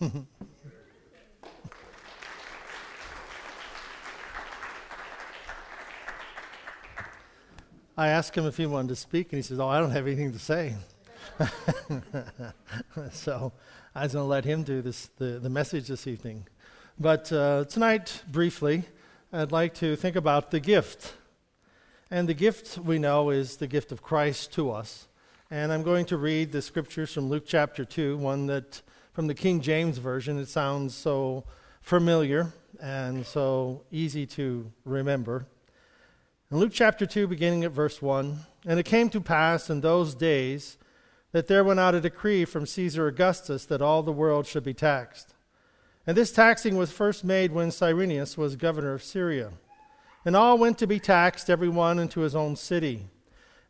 I asked him if he wanted to speak, and he says, Oh, I don't have anything to say. so I was going to let him do this, the, the message this evening. But uh, tonight, briefly, I'd like to think about the gift. And the gift we know is the gift of Christ to us. And I'm going to read the scriptures from Luke chapter 2, one that from the King James Version, it sounds so familiar and so easy to remember. In Luke chapter 2, beginning at verse 1, and it came to pass in those days that there went out a decree from Caesar Augustus that all the world should be taxed. And this taxing was first made when Cyrenius was governor of Syria. And all went to be taxed, every one into his own city.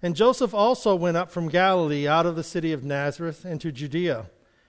And Joseph also went up from Galilee out of the city of Nazareth into Judea,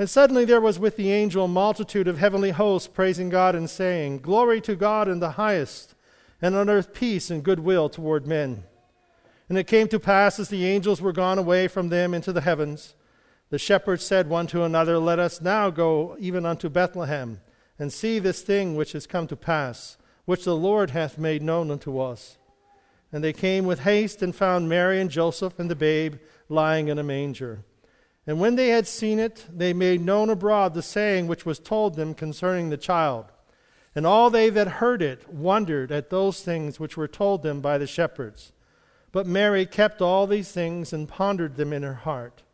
And suddenly there was with the angel a multitude of heavenly hosts praising God and saying, Glory to God in the highest, and on earth peace and goodwill toward men. And it came to pass as the angels were gone away from them into the heavens, the shepherds said one to another, Let us now go even unto Bethlehem, and see this thing which is come to pass, which the Lord hath made known unto us. And they came with haste and found Mary and Joseph and the babe lying in a manger. And when they had seen it, they made known abroad the saying which was told them concerning the child. And all they that heard it wondered at those things which were told them by the shepherds. But Mary kept all these things and pondered them in her heart.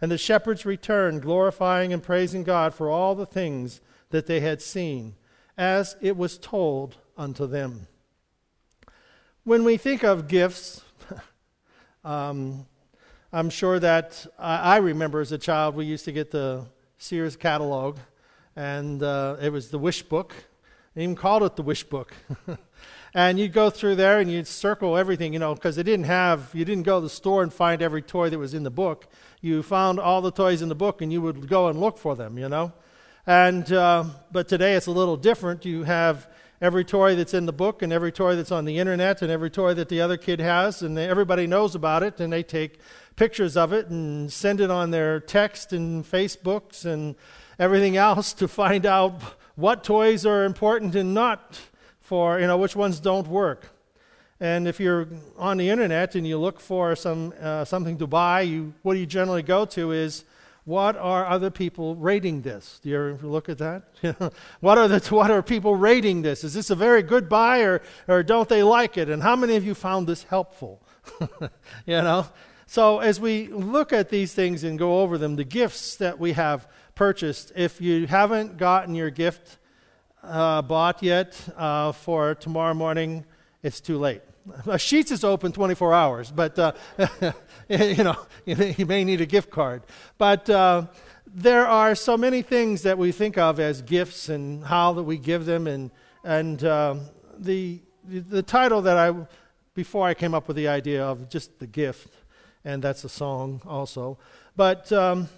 And the shepherds returned, glorifying and praising God for all the things that they had seen, as it was told unto them. When we think of gifts, um, I'm sure that I, I, remember as a child we used to get the Sears catalog, and uh, it was the wish book. They even called it the wish book. and you'd go through there and you'd circle everything, you know, because they didn't have, you didn't go to the store and find every toy that was in the book. You found all the toys in the book and you would go and look for them, you know. And, uh, but today it's a little different. You have every toy that's in the book and every toy that's on the internet and every toy that the other kid has, and everybody knows about it, and they take pictures of it and send it on their text and Facebooks and everything else to find out what toys are important and not for, you know, which ones don't work. And if you're on the internet and you look for some, uh, something to buy, you, what you generally go to is, what are other people rating this? Do you ever look at that? what, are the, what are people rating this? Is this a very good buy or, or don't they like it? And how many of you found this helpful? you know? So as we look at these things and go over them, the gifts that we have purchased, if you haven't gotten your gift uh, bought yet uh, for tomorrow morning, it's too late. Uh, Sheetz is open 24 hours, but uh, you know you may need a gift card. But uh, there are so many things that we think of as gifts and how that we give them, and and um, the the title that I before I came up with the idea of just the gift, and that's a song also. But um,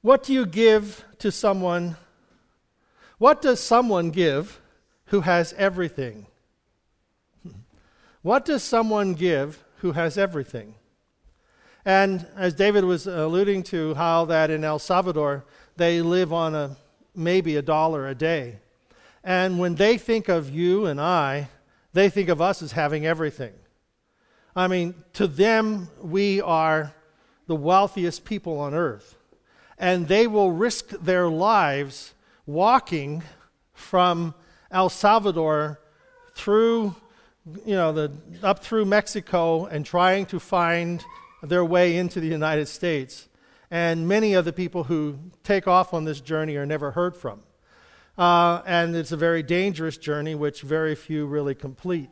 what do you give to someone what does someone give who has everything? What does someone give who has everything? And as David was alluding to, how that in El Salvador they live on a maybe a dollar a day. And when they think of you and I, they think of us as having everything. I mean, to them, we are the wealthiest people on earth. And they will risk their lives walking from El Salvador through, you know, the, up through Mexico and trying to find their way into the United States. And many of the people who take off on this journey are never heard from. Uh, and it's a very dangerous journey, which very few really complete.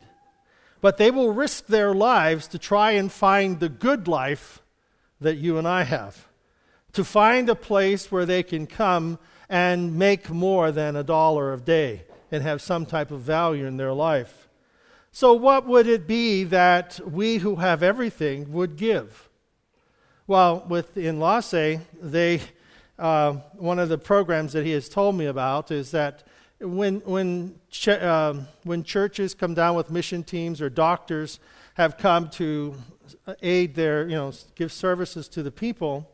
But they will risk their lives to try and find the good life that you and I have, to find a place where they can come and make more than a dollar a day and have some type of value in their life. So, what would it be that we who have everything would give? Well, with Lasse, they uh, one of the programs that he has told me about is that when when ch- uh, when churches come down with mission teams or doctors have come to aid their you know give services to the people,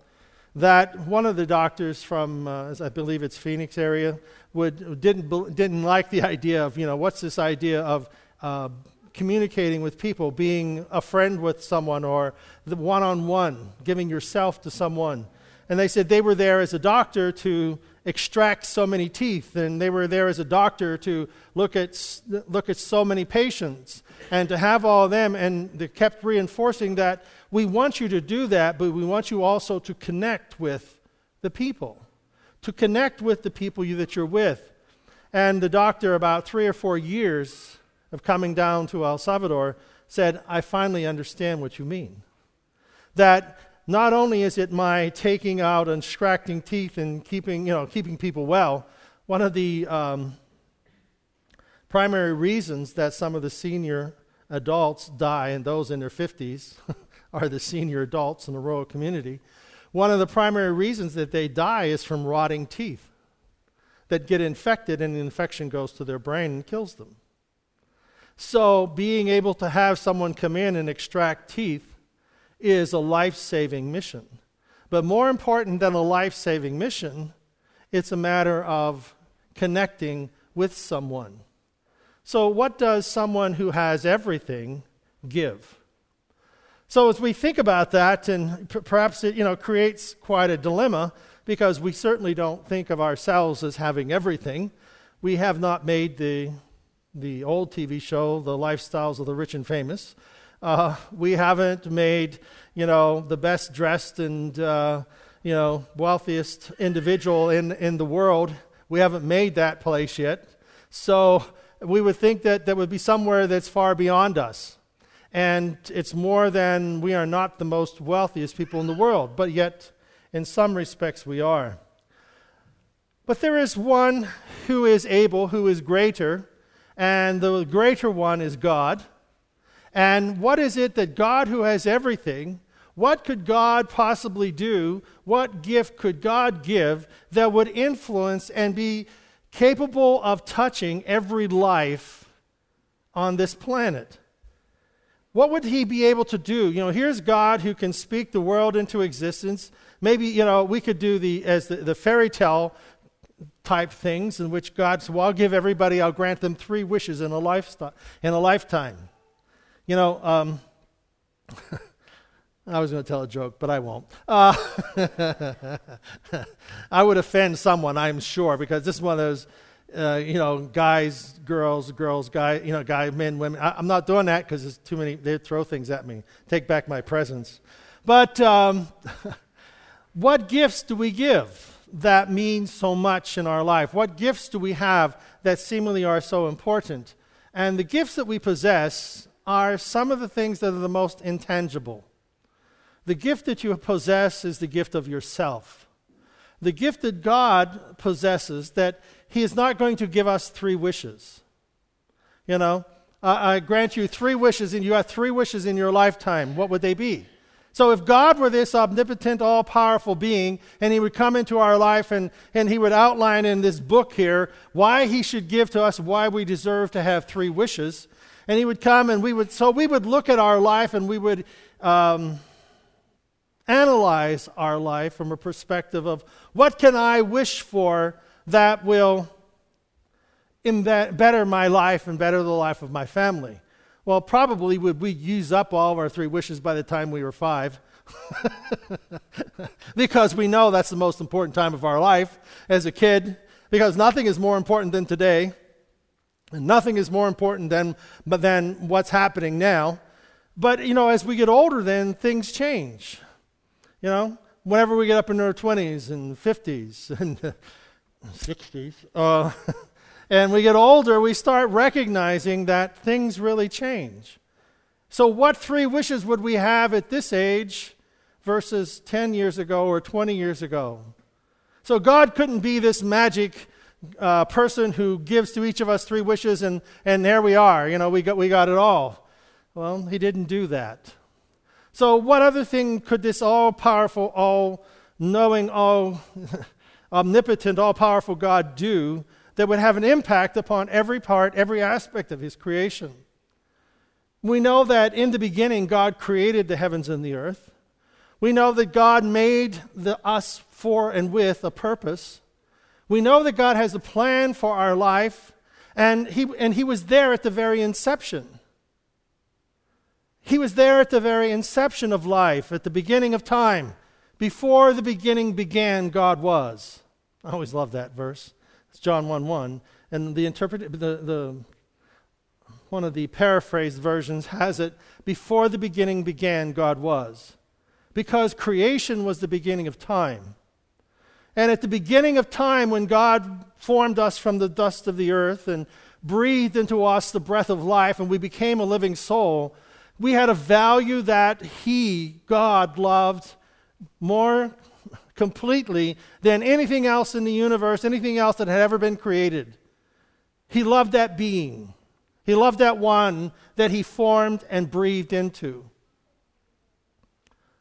that one of the doctors from, uh, I believe it's Phoenix area, would, didn't, didn't like the idea of, you know, what's this idea of uh, communicating with people, being a friend with someone, or the one on one, giving yourself to someone. And they said they were there as a doctor to extract so many teeth, and they were there as a doctor to look at, look at so many patients, and to have all of them, and they kept reinforcing that we want you to do that, but we want you also to connect with the people, to connect with the people you, that you're with. And the doctor, about three or four years of coming down to El Salvador, said, I finally understand what you mean. That not only is it my taking out and extracting teeth and keeping, you know, keeping people well, one of the um, primary reasons that some of the senior adults die and those in their 50s are the senior adults in the rural community, one of the primary reasons that they die is from rotting teeth that get infected and the infection goes to their brain and kills them. So, being able to have someone come in and extract teeth is a life saving mission. But more important than a life saving mission, it's a matter of connecting with someone. So, what does someone who has everything give? So as we think about that, and p- perhaps it you know creates quite a dilemma because we certainly don't think of ourselves as having everything. We have not made the the old TV show, The Lifestyles of the Rich and Famous. Uh, we haven't made you know the best dressed and uh, you know wealthiest individual in in the world. We haven't made that place yet. So we would think that that would be somewhere that's far beyond us. And it's more than we are not the most wealthiest people in the world, but yet, in some respects, we are. But there is one who is able, who is greater, and the greater one is God. And what is it that God, who has everything, what could God possibly do? What gift could God give that would influence and be capable of touching every life on this planet? What would he be able to do? You know, here's God who can speak the world into existence. Maybe, you know, we could do the, as the, the fairy tale type things in which God said, well, I'll give everybody, I'll grant them three wishes in a, lifestyle, in a lifetime. You know, um, I was going to tell a joke, but I won't. Uh, I would offend someone, I'm sure, because this is one of those uh, you know, guys, girls, girls, guy, you know, guy, men, women. I, am not doing that because there's too many. They throw things at me. Take back my presence. But um, what gifts do we give that mean so much in our life? What gifts do we have that seemingly are so important? And the gifts that we possess are some of the things that are the most intangible. The gift that you possess is the gift of yourself. The gift that God possesses that he is not going to give us three wishes. You know, I, I grant you three wishes, and you have three wishes in your lifetime. What would they be? So, if God were this omnipotent, all powerful being, and He would come into our life and, and He would outline in this book here why He should give to us, why we deserve to have three wishes, and He would come and we would, so we would look at our life and we would um, analyze our life from a perspective of what can I wish for that will better my life and better the life of my family? Well, probably would we use up all of our three wishes by the time we were five. because we know that's the most important time of our life as a kid, because nothing is more important than today. And nothing is more important than, than what's happening now. But, you know, as we get older, then things change. You know, whenever we get up in our 20s and 50s and 60s, uh, and we get older, we start recognizing that things really change. So, what three wishes would we have at this age versus 10 years ago or 20 years ago? So, God couldn't be this magic uh, person who gives to each of us three wishes, and, and there we are. You know, we got, we got it all. Well, He didn't do that. So, what other thing could this all powerful, all knowing, all omnipotent, all powerful God do that would have an impact upon every part, every aspect of his creation. We know that in the beginning, God created the heavens and the earth. We know that God made the, us for and with a purpose. We know that God has a plan for our life, and he, and he was there at the very inception. He was there at the very inception of life, at the beginning of time. Before the beginning began, God was. I always love that verse. It's John 1 1. And the, interpret- the, the, one of the paraphrased versions has it before the beginning began, God was. Because creation was the beginning of time. And at the beginning of time, when God formed us from the dust of the earth and breathed into us the breath of life, and we became a living soul, we had a value that He, God, loved more completely than anything else in the universe, anything else that had ever been created. He loved that being. He loved that one that he formed and breathed into.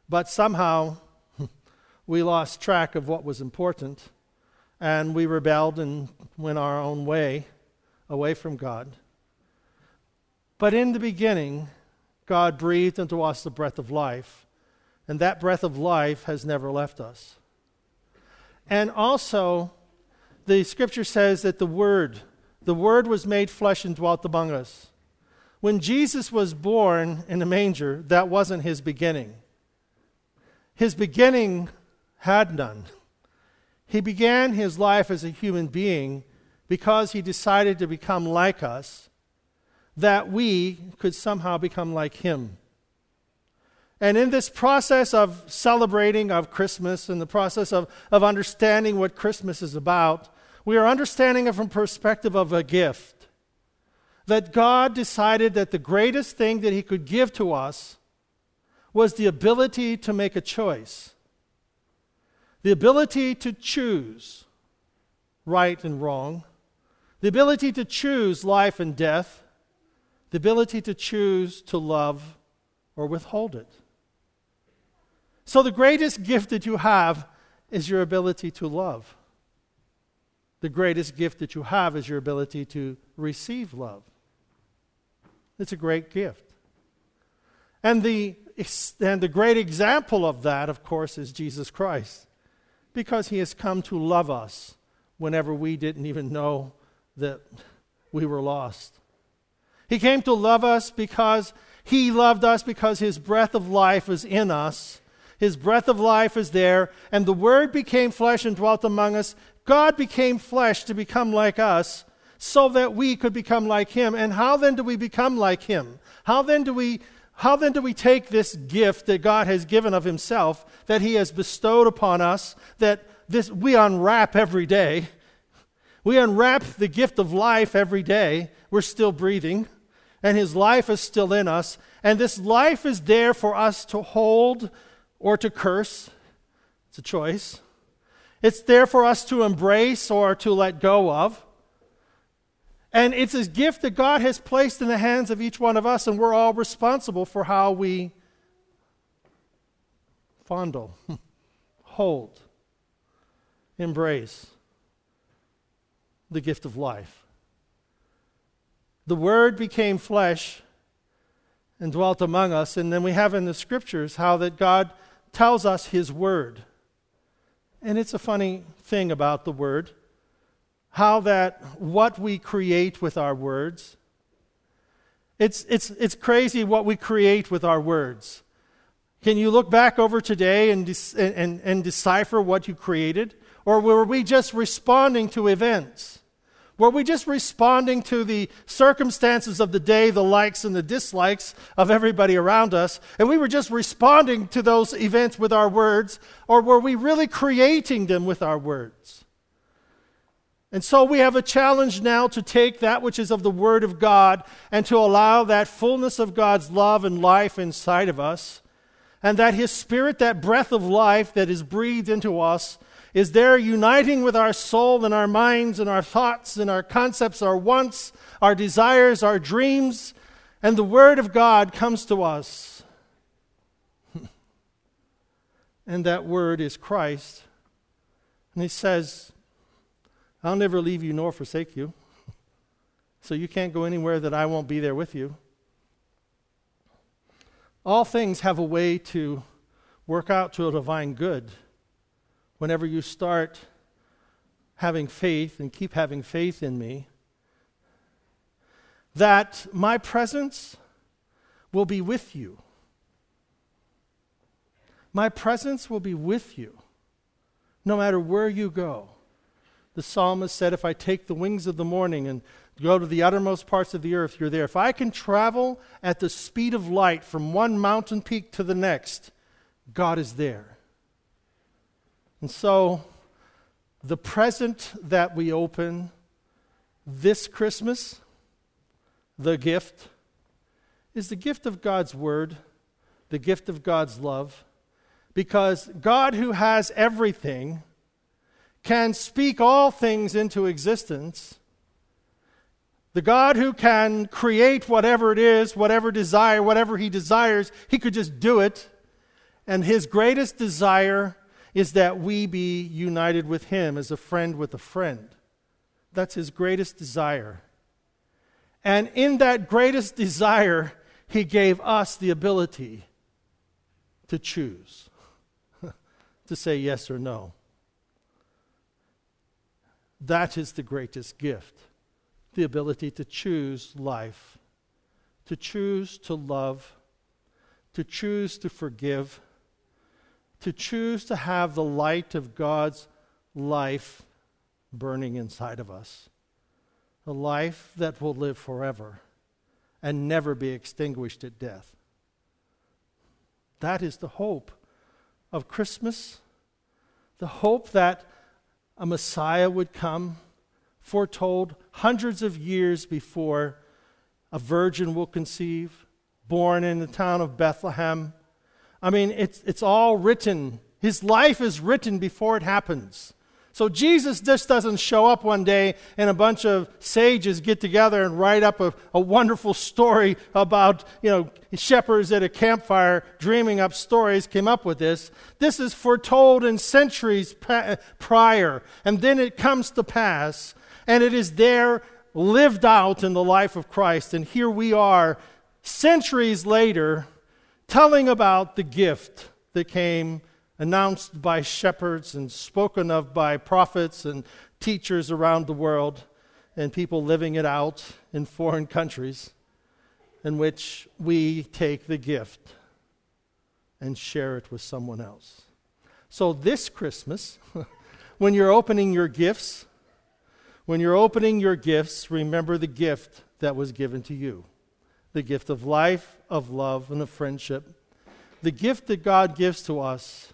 But somehow we lost track of what was important and we rebelled and went our own way away from God. But in the beginning, God breathed into us the breath of life, and that breath of life has never left us. And also, the scripture says that the Word, the Word was made flesh and dwelt among us. When Jesus was born in a manger, that wasn't his beginning. His beginning had none. He began his life as a human being because he decided to become like us, that we could somehow become like him. And in this process of celebrating of Christmas, in the process of, of understanding what Christmas is about, we are understanding it from perspective of a gift. That God decided that the greatest thing that He could give to us was the ability to make a choice. The ability to choose right and wrong. The ability to choose life and death. The ability to choose to love or withhold it. So, the greatest gift that you have is your ability to love. The greatest gift that you have is your ability to receive love. It's a great gift. And the, and the great example of that, of course, is Jesus Christ, because he has come to love us whenever we didn't even know that we were lost. He came to love us because he loved us because his breath of life is in us his breath of life is there, and the Word became flesh and dwelt among us. God became flesh to become like us so that we could become like him. And how then do we become like him? How then do we how then do we take this gift that God has given of himself that he has bestowed upon us that this we unwrap every day? We unwrap the gift of life every day. We're still breathing and his life is still in us and this life is there for us to hold or to curse. It's a choice. It's there for us to embrace or to let go of. And it's a gift that God has placed in the hands of each one of us, and we're all responsible for how we fondle, hold, embrace the gift of life. The Word became flesh and dwelt among us, and then we have in the scriptures how that God tells us his word. And it's a funny thing about the word how that what we create with our words, it's, it's, it's crazy what we create with our words. Can you look back over today and, and, and decipher what you created? Or were we just responding to events? Were we just responding to the circumstances of the day, the likes and the dislikes of everybody around us, and we were just responding to those events with our words, or were we really creating them with our words? And so we have a challenge now to take that which is of the Word of God and to allow that fullness of God's love and life inside of us, and that His Spirit, that breath of life that is breathed into us, is there uniting with our soul and our minds and our thoughts and our concepts, our wants, our desires, our dreams, and the Word of God comes to us. and that Word is Christ. And He says, I'll never leave you nor forsake you. So you can't go anywhere that I won't be there with you. All things have a way to work out to a divine good whenever you start having faith and keep having faith in me, that my presence will be with you. My presence will be with you no matter where you go. The psalmist said, If I take the wings of the morning and go to the uttermost parts of the earth, you're there. If I can travel at the speed of light from one mountain peak to the next, God is there. And so, the present that we open this Christmas, the gift, is the gift of God's Word, the gift of God's love, because God, who has everything, can speak all things into existence. The God who can create whatever it is, whatever desire, whatever He desires, He could just do it. And His greatest desire is that we be united with Him as a friend with a friend. That's His greatest desire. And in that greatest desire, He gave us the ability to choose, to say yes or no. That is the greatest gift the ability to choose life, to choose to love, to choose to forgive to choose to have the light of God's life burning inside of us. A life that will live forever and never be extinguished at death. That is the hope of Christmas. The hope that a Messiah would come, foretold hundreds of years before a virgin will conceive, born in the town of Bethlehem I mean, it's, it's all written. His life is written before it happens. So Jesus just doesn't show up one day and a bunch of sages get together and write up a, a wonderful story about, you know, shepherds at a campfire dreaming up stories came up with this. This is foretold in centuries prior. And then it comes to pass. And it is there lived out in the life of Christ. And here we are, centuries later, telling about the gift that came announced by shepherds and spoken of by prophets and teachers around the world and people living it out in foreign countries, in which we take the gift and share it with someone else. So, this Christmas, when you're opening your gifts, when you're opening your gifts, remember the gift that was given to you the gift of life, of love, and of friendship. The gift that God gives to us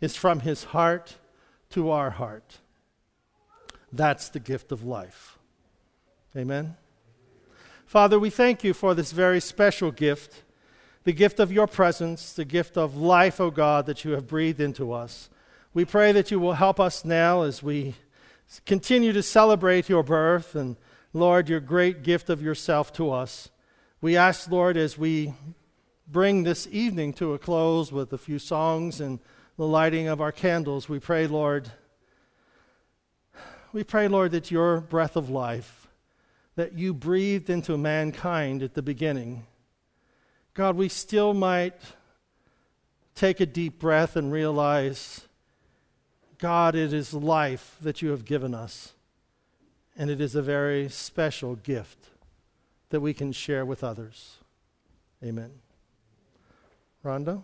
is from His heart to our heart. That's the gift of life. Amen. Father, we thank you for this very special gift, the gift of your presence, the gift of life, O oh God, that you have breathed into us. We pray that you will help us now as we continue to celebrate your birth and, Lord, your great gift of yourself to us. We ask, Lord, as we bring this evening to a close with a few songs and the lighting of our candles, we pray, Lord, we pray, Lord, that your breath of life that you breathed into mankind at the beginning, God, we still might take a deep breath and realize, God, it is life that you have given us, and it is a very special gift that we can share with others. Amen. Rhonda?